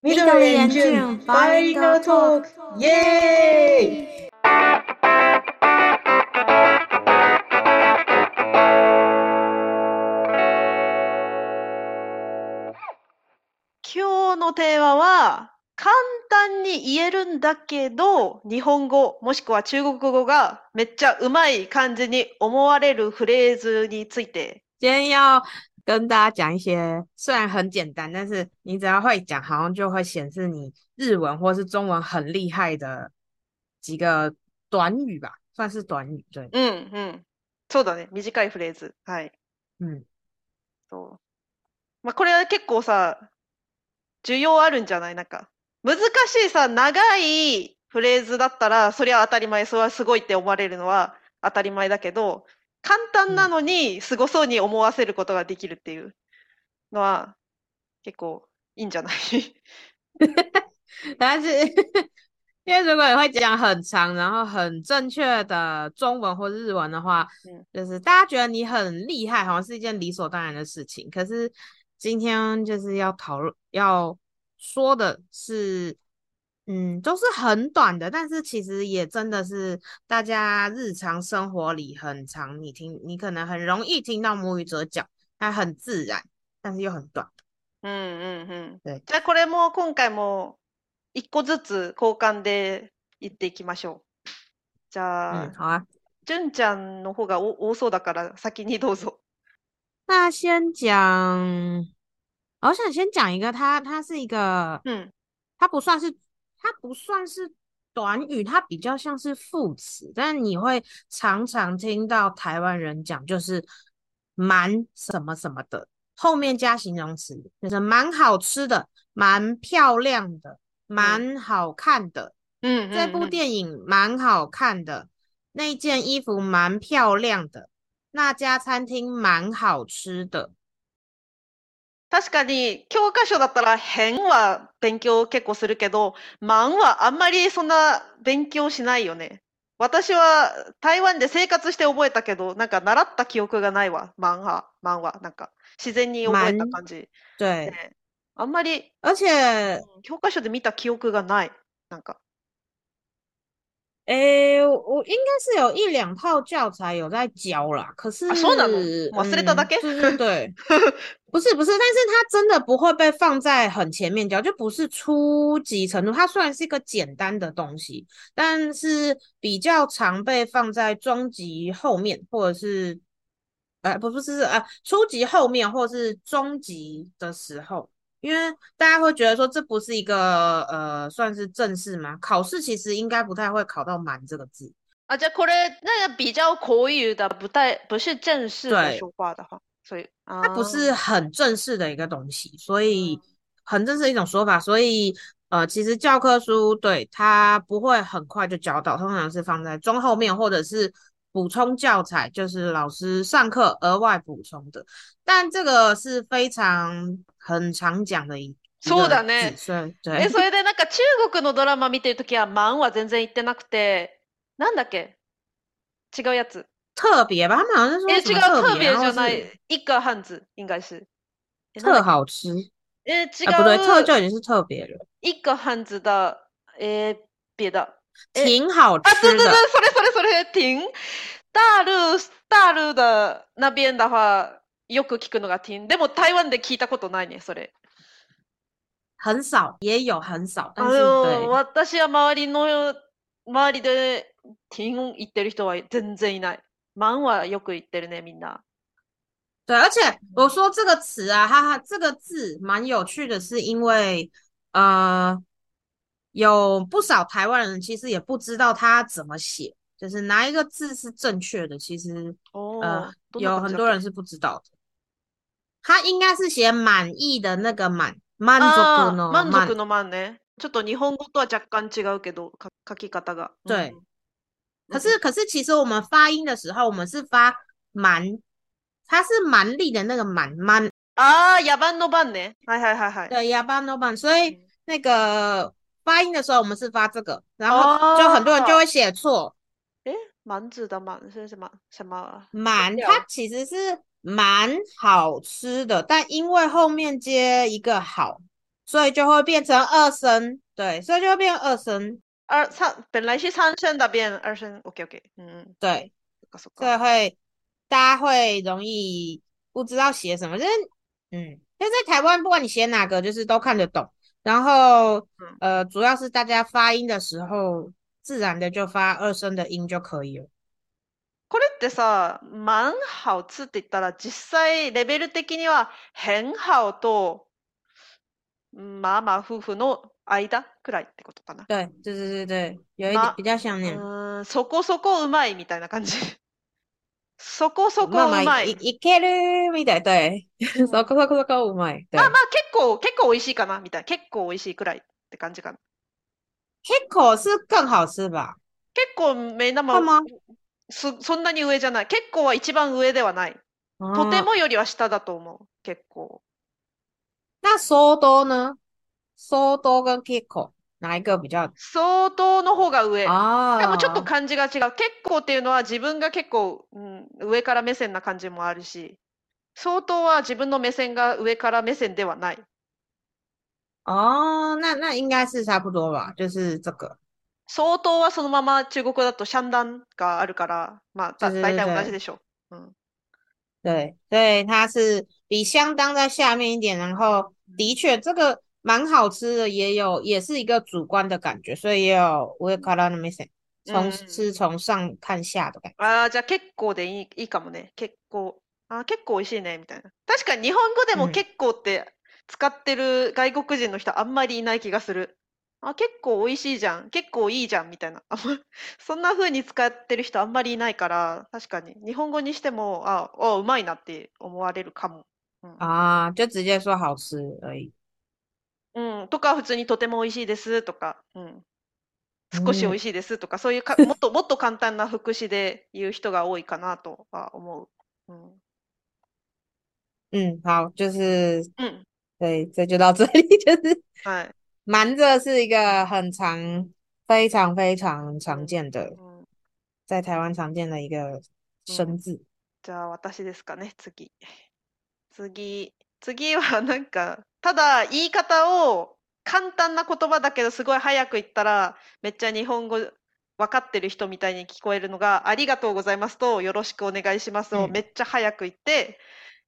緑眼镜 Bilingual Talk，耶！今日のテーマは、簡単に言えるんだけど、日本語もしくは中国語がめっちゃうまい感じに思われるフレーズについて。今天要跟大家讲一些，虽然很简单，但是你只要会讲，好像就会显示你日文或是中文很厉害的几个短语吧，算是短语。对，うん、うん。そうだね。短いフレーズ。はい。嗯，そう。まあ、これは結構さ、需要あるんじゃない？なんか、難しいさ、長いフレーズだったら、そりゃ当たり前、それはすごいって思われるのは当たり前だけど、簡単なのにすごそうに思わせることができるっていうのは、結構いいんじゃない？但是 因为如果你会讲很长，然后很正确的中文或日文的话，嗯。就是大家觉得你很厉害，好像是一件理所当然的事情。可是今天就是要讨论要说的是，嗯，都是很短的，但是其实也真的是大家日常生活里很常，你听你可能很容易听到母语者讲，它很自然，但是又很短。うんうんうん。对じゃあこれも今回も一個ずつ交換で言っていきましょう。じゃあ嗯，，好啊。純ちゃんの方が多多そうだから先にどうぞ。那先讲，我想先讲一个，它它是一个，うん。它不算是， 它不算是短语，它比较像是副词，但是你会常常听到台湾人讲，就是蛮什么什么的，后面加形容词，就是蛮好吃的，蛮漂亮的，蛮好看的。うんうん这部うん电影蛮好看的，那件衣服蛮漂亮的，那家餐厅蛮好吃的。 確かに教科書だったら変は勉強結構するけど、漫はあんまりそんな勉強しないよね。私は台湾で生活して覚えたけど、なんか習った記憶がないわ。漫画、漫画。なんか自然に覚えた感じ。对，ねあんまり而且，うん教科書で見た記憶がない。なんか。诶，我应该是有一两套教材有在教啦，可是，啊そうなの忘れただけ嗯对对对，不是不是，但是它真的不会被放在很前面教，就不是初级程度。它虽然是一个简单的东西，但是比较常被放在中级后面，或者是，呃，不不是是呃初级后面，或是中级的时候。 因为大家会觉得说这不是一个呃算是正式嘛，考试其实应该不太会考到“满”这个字。あ、じゃあこれ、那个比较口语的，不太不是正式的对说话的话，所以它不是很正式的一个东西，所以很正式的一种说法。所以呃，其实教科书对它不会很快就教到，通常是放在中后面或者是 补充教材，就是老师上课额外补充的。但这个是非常很常讲的一一そう个だね字，所以え、对それでなんか中国のドラマ見てるときは、漫は全然言ってなくて、なんだっけ違うやつ。特别吧，他们好像是说え、什違う、特么特别，然后别じゃない是。一个汉字、应该是。えなんだ特っ好吃，けえ、違啊，不对，特う。就已经是特别了，一个汉字的、えー、别的。 え挺好あ、对吃的。对对，それそれそれ、挺。大陆、大陆的那边的话、よく聞くのが挺。でも台湾で聞いたことないね、それ。很少，也有很少，但あ是の、对，私は周りの、周りで、挺言ってる人は全然いない。漫はよく言ってるね、みんな。对，而且我说这个词啊，它它这个字蛮有趣的，是因为呃， 有不少台湾人其实也不知道它怎么写，就是哪一个字是正确的，其实お呃ー、どんな有感じだっけ很多人是不知道的。它应该是写满意的那个满，満あー足の満足満。の満ね。ちょっと日本語とは若干違うけど、か書き方が。对うん可是可是其实我们发音的时候，我们是发蛮，它是蛮力的那个蛮蛮，ああ、野蛮の番ね。はいはいはいはい。对，哑巴 no 版，所以嗯那个 发音的时候我们是发这个，然后就很多人就会写错。え蛮子的蛮是什么什么？蛮，料它其实是蛮好吃的，但因为后面接一个好， 所以就会变成二声，对，所以就会变二声，二三本来是三声的变二声，OK OK，嗯，对，そっかそっ所以か。会大家会容易不知道写什么，就是嗯，但在台湾不管你写哪个，就是都看得懂。 然后嗯呃，主要是大家发音的时候，自然的就发二声的音就可以了。これってさ、マンハオツって言ったら、実際レベル的には、ヘンハオと、まあまあ夫婦の間くらいってことかな。对对对对对，有一ま点比较像う那样。ーん、そこそこうまいみたいな感じ。そこそまあまあ、こうまい。い、いけるみたい。对，そこそこそこうまい。对まあまあ結構、結構美味しいかなみたいな。結構美味しいくらいって感じかな。結構是更好吃吧？結構めな会吗？そ、そんなに上じゃない。結構は一番上ではない。とて哦，もよりは下だと思う。結構。那ソード呢？ソード跟結構哪一个比较？相当の方が上。でもちょっと啊，感じが違う。結構っていうのは自分が結構、うん、上から目線な感じもあるし、相当は自分の目線が上から目線ではない。哦，那那应该是差不多吧，就是这个。相当はそのまま中国だとシャンダンがあるから、まあ、だ大体同じ对でしょ。うん。对对，它是比相当在下面一点，然后的确这个蛮好吃的，也有也是一个主观的感觉，所以也有上からの目線，从嗯是从上看下的感觉。ああ、じゃあ結構でいい、いいかもね。結構。あー結構美味しいね、みたいな。確かに日本語でうんも結構って使ってる外国人の人あんまりいない気がする。あ、結構美味しいじゃん。結構いいじゃん、みたいな。そんな風に使ってる人あんまりいないから、確かに日本語にしても、あ、あ、うまいなって思われるかも。うん。啊，就直接说好吃而已。うん。とか、普通にとても美味しいですとか、うん。少し美味しいですとか、そういうか、もっともっと簡単な副詞で言う人が多いかなとは思う。うん。嗯，好，就是うん。对，这就到这里，就是はい。瞒着是一个很常、非常非常常见的，うん在台湾常见的一个生字。じゃあ私ですかね、次。次。次はなんか、ただ言い方を簡単な言葉だけどすごい早く言ったら、めっちゃ日本語分かってる人みたいに聞こえるのが、ありがとうございますと、よろしくお願いしますをうんめっちゃ早く言って、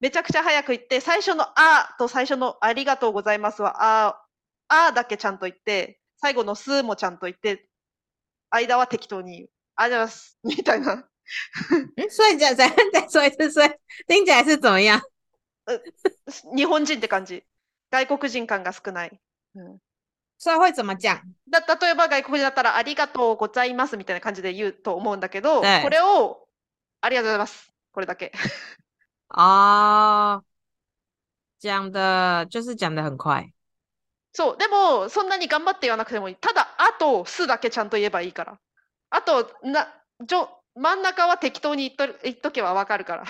めちゃくちゃ早く言って、最初のあと最初のありがとうございますは、あ、あだけちゃんと言って、最後のすもちゃんと言って、間は適当に言う。ありがとうございます。みたいな。嗯，所以再再再说一次，所以听起来是怎么样？日本人って感じ。外国人感が少ない。うん、所以会怎么讲？だ例えば外国人だったら、ありがとうございますみたいな感じで言うと思うんだけど、はいこれを、ありがとうございます。これだけ。哦，讲的就是讲的很快。そう。でも、そんなに頑張って言わなくてもいい。ただ、あと、すだけちゃんと言えばいいから。あと、な、じょ、真ん中は適当に言っとる、言っとけばわかるから。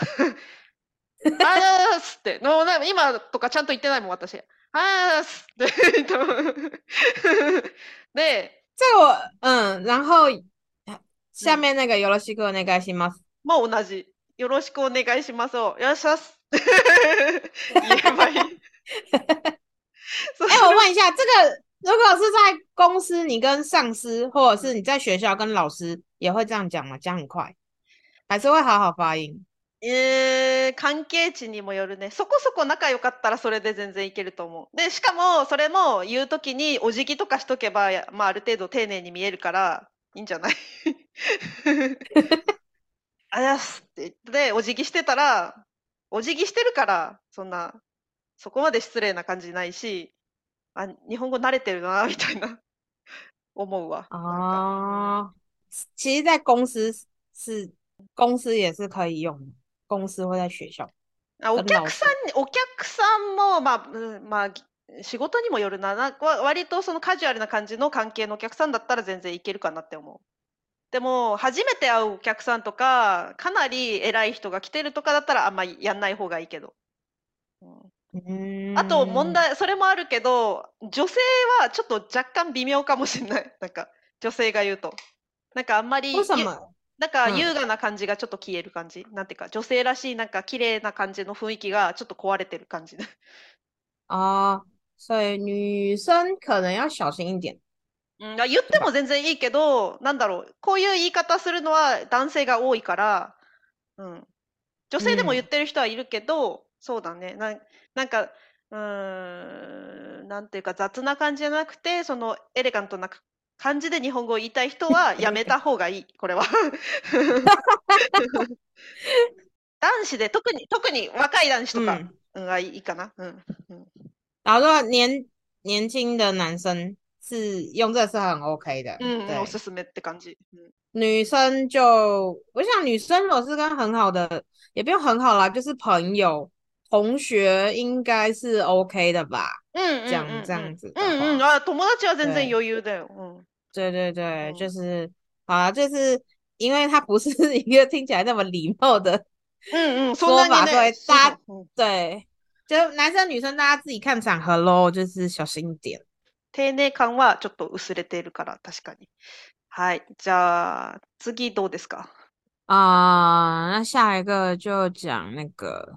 あーすって。のな今とかちゃんと言ってないもん、私。あーすって。で、这个我嗯，然后下面那个よろしくお願いします。もう同じ。よろしくお願いしますを。よろしくお願いします。言えばいい。我问一下，这个如果是在公司，你跟上司，或者是你在学校跟老师，也会这样讲吗？讲很快，还是会好好发音？えー、関係値にもよるね。そこそこ仲良かったらそれで全然いけると思う。で、しかも、それも言うときにお辞儀とかしとけば、やまあ、ある程度丁寧に見えるから、いいんじゃない？あやすって言って、お辞儀してたら、お辞儀してるから、そんな、そこまで失礼な感じないし、あ、日本語慣れてるな、みたいな、思うわ。なんか哦，其实，在公司是公司也是可以用的，公司会在学校。あ、お客さんに、お客さんも、まあ、うんまあ、ぎ仕事にもよるな。なわ割とそのカジュアルな感じの関係のお客さんだったら全然いけるかなって思う。でも、初めて会うお客さんとか、かなり偉い人が来てるとかだったらあんまりやんない方がいいけど。うん嗯，あと問題、それもあるけど、女性はちょっと若干微妙かもしれない。なんか、女性が言うと。なんかあんまり？なんかうん優雅な感じがちょっと消える感じ？なんていうか、女性らしいなんか綺麗な感じの雰囲気がちょっと壊れてる感じ。哦，所以女生可能要小心一点。うん、言っても全然いいけど、なんだろう、こういう言い方するのは男性が多いから、うん。女性でも言ってる人はいるけど、うん、そうだね。ななんか、うーん、なんていうか雑な感じじゃなくて、そのエレガントな感じで日本語を言いたい人は やめた方がいい、これは。男子で特に、特に若い男子とかがいいかな。うん。うん。然后说年年轻的男生是用这是很 OK 的，嗯，我是什么的感觉，嗯，女生就我想女生如果是跟很好的，也不用很好啦，就是朋友、同学应该是 OK 的吧，嗯，这样这样子，嗯嗯啊，友達は全然余裕的，嗯，对对对，就是啊，就是因为他不是一个听起来那么礼貌的，嗯嗯，说法，所以大家对，就男生女生大家自己看场合喽，就是小心一点。丁寧感はちょっと薄れているから、確かに。はい。じゃあ、次どうですか啊、那下一个就讲那个，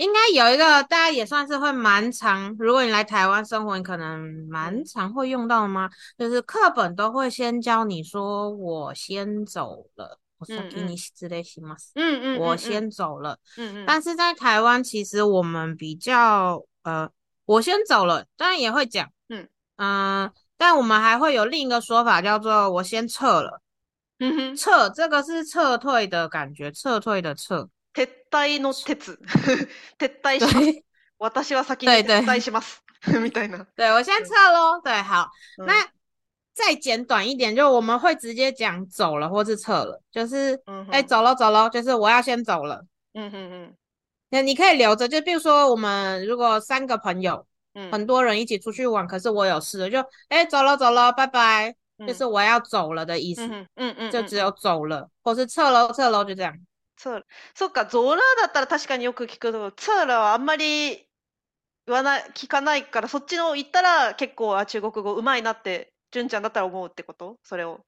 应该有一个大家也算是会蛮常，如果你来台湾生活，你可能蛮常会用到吗？就是课本都会先教你说我先走了，我说给你之类行吗？嗯嗯，我先走了。嗯嗯，但是在台湾其实我们比较呃，我先走了，当然也会讲。嗯，但我们还会有另一个说法，叫做“我先撤了”。嗯哼，撤这个是撤退的感觉，撤退的撤。撤退の撤，撤退します。私は先に撤退します。みたいな。对，我先撤喽。对，好，那再简短一点，就我们会直接讲走了或是撤了，就是哎走了走了，就是我要先走了。嗯哼哼，那你可以留着，就比如说我们如果三个朋友。很多人一起出去玩，可是我有事，就哎走了走了，拜拜，就是我要走了的意思。嗯嗯，就只有走了，或是撤了撤了，就这样。 撤。そっか、ゾラだったら確かによく聞くけど、撤了はあんまり言わない、聞かないから、そっちの言ったら結構あ中国語うまいなって、純ちゃんだったら思うってこと？それを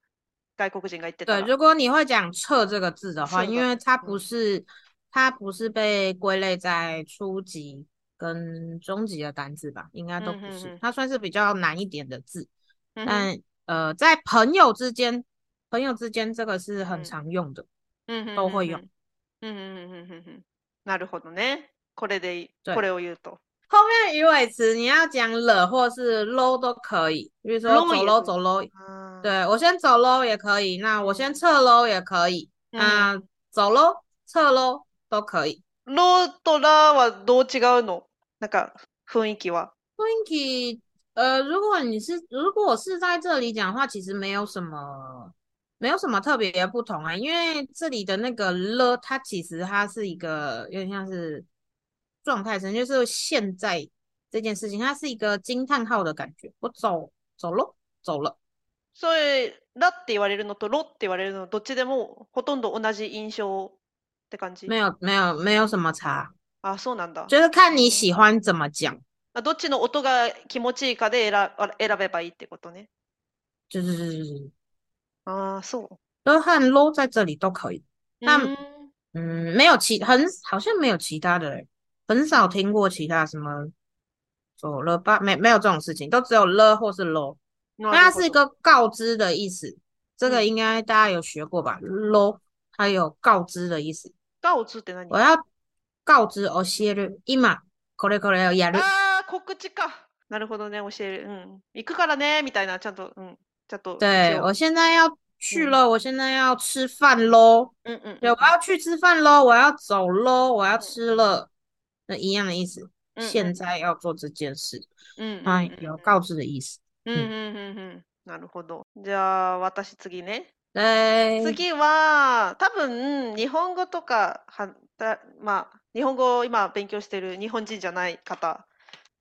外国人が言ってた对，如果你会讲“撤”这个字的话，因为它不是，它不是被归类在初级。跟中级的单字吧，应该都不是，它算是比较难一点的字。但呃，在朋友之间，朋友之间这个是很常用的，嗯，都会用。嗯嗯嗯嗯嗯嗯，なるほどね。これでこれを言うと。后面语尾词你要讲了或是 low 都可以，比如说走喽走喽，对我先走喽也可以，那我先撤喽也可以，啊，走喽撤喽都可以。ロとラはどう違うの？那个雰囲気は？雰囲気，呃，如果你是如果是在这里讲的话，其实没有什么没有什么特别的不同啊，因为这里的那个了，它其实它是一个有点像是状态声，就是现在这件事情，它是一个惊叹号的感觉。我走走了，走了。所以ラって言われるのとロって言われるのどっちでもほとんど同じ印象って感じ？没有没有没有什么差。あ、そうなんだ。就是看你喜欢怎么讲。どっちの音が気持ちいいかで選選べばいいってことね。就是 就是。啊，そう。都和 low 在这里都可以。那嗯，没有其很好像没有其他的嘞，很少听过其他什么走了吧？没没有这种事情，都只有了或是 low。那它是一个告知的意思，这个应该大家有学过吧？low 它有告知的意思。告知って何？我要。告知教える。今、これこれをやる。ああ、告知か。なるほどね、教える。うん。行くからね、みたいな、ちゃんと、うん。 ちゃんと。对、我现在要去了、我现在要吃饭喽。嗯嗯。对，我要去吃饭喽，我要走喽，我要吃了。那一样的意思。现在要做这件事。嗯。啊、有告知的意思。うんうんうんうん。なるほど。じゃあ、私次ね。次は、多分、日本語とかは、まあ、日本語を今勉強してる日本人じゃない方、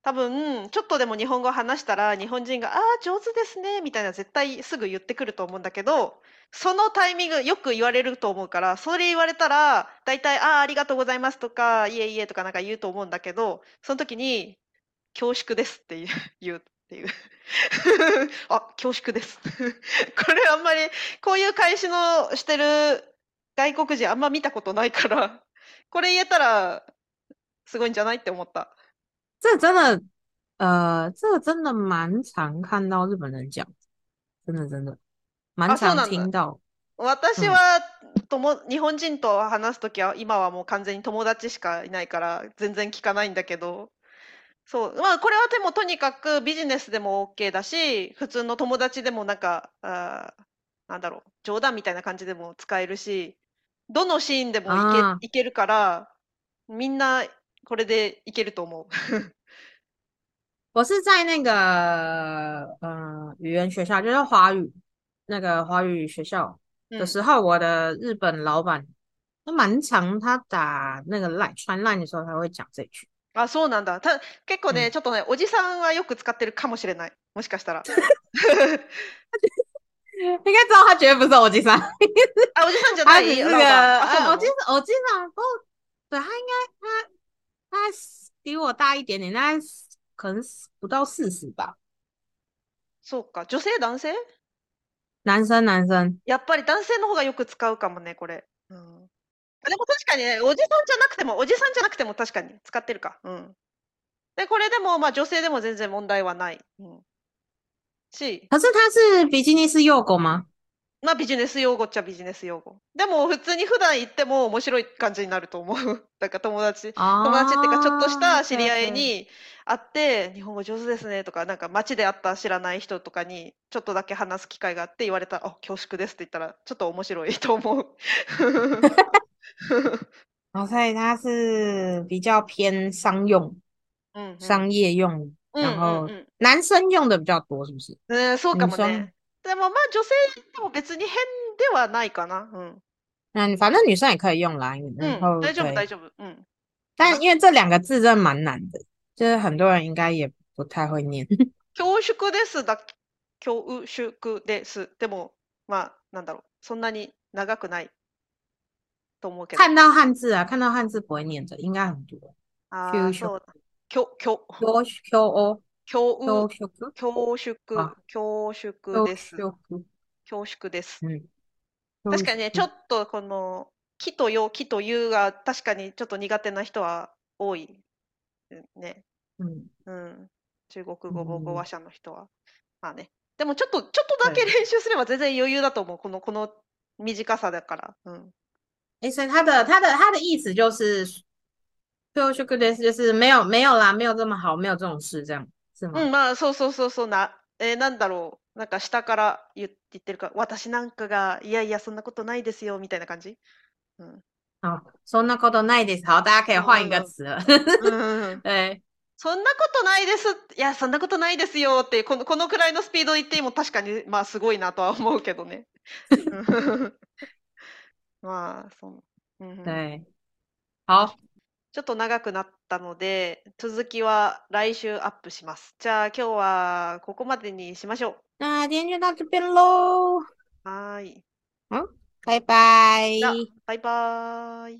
多分、ちょっとでも日本語話したら、日本人が、ああ、上手ですね、みたいな絶対すぐ言ってくると思うんだけど、そのタイミングよく言われると思うから、それ言われたら、大体、ああ、ありがとうございますとか、いえいえとかなんか言うと思うんだけど、その時に、恐縮ですっていう 言うっていう。あ、恐縮です。これあんまり、こういう返しのしてる外国人あんま見たことないから、これ言えたら、すごいんじゃないって思った。这真的，呃，这个真的蛮常看到日本人讲，真的真的。蛮常听到。私は、とも日本人と話すときは今はもう完全に友達しかいないから全然聞かないんだけど、そう。まあこれはでもとにかくビジネスでも OK だし、普通の友達でもなんか、あなんだろう、冗談みたいな感じでも使えるし、どのシーンでもいけいけるから、みんなこれでいけると思う。我是在那个呃语言学校，就是华语那个华语学校的时候，我的日本老板他蛮常他打那个 line 传 line 的时候，他会讲这句。あ、そうなんだ。た結構ね、ちょっとね、おじさんはよく使ってるかもしれない。もしかしたら。应该知道他绝对不是欧吉桑。啊，欧吉桑じゃない。那个呃，欧吉欧吉桑不，对他应该他他比我大一点点，大概可能不到四十吧。そうか。女性男性？男生男生。やっぱり男性の方がよく使うかもね、これ。うん。でも確かにね、おじさんじゃなくても、おじさんじゃなくても確かに使ってるか。うん。で、これでも、まあ女性でも全然問題はない。うん。し。可是它是ビジネス用語吗？まあビジネス用語っちゃビジネス用語。でも普通に普段言っても面白い感じになると思う。だから友達、友達っていうかちょっとした知り合いに会って、日本語上手ですねとか、なんか街で会った知らない人とかにちょっとだけ話す機会があって言われたら、あ、恐縮ですって言ったらちょっと面白いと思う。哦，所以它是比较偏商用，嗯，商业用，然后男生用的比较多，是不是？嗯，そうかもね。でもまあ女性でも別に変ではないかな。嗯。嗯，反正女生也可以用啦。嗯，大丈夫大丈夫。嗯。但因为这两个字真的蛮难的，就是很多人应该也不太会念。恐縮ですだ。恐縮です。でもまあなんだろう、そんなに長くない。看到汉字啊，看到汉字不会念着，应该很多。啊，そうだ。恐恐恐恐恐 恐縮恐縮恐縮です。恐縮です。確かにね、ちょっとこの「き」と「よ」「き」と「ゆ」が確かにちょっと苦手な人は多いね。うん。うん、中国語母語話者の人は。まあね。でもちょっとちょっとだけ練習すれば全然余裕だと思う。このこの短さだから。うん。哎，所以他的他的他的意思就是，就是没有没有啦，没有这么好，没有这种事，这样うん、まあ、そうそうそうそうな、えー、なんだろう、なんか下から言ってるか、私なんかが、いやいや、そんなことないですよ、みたいな感じ？うん。好，そんなことないです。好，大家可以换一个词了。嗯，对。そんなことないです。いや、そんなことないですよって、この、このくらいのスピードで言っても確かに、まあ、すごいなとは思うけどね。まあ、そう。うんうん、はい。好。ちょっと長くなったので、続きは来週アップします。じゃあ今日はここまでにしましょう。那今天就到这边喽。はい。好，拜拜。拜拜。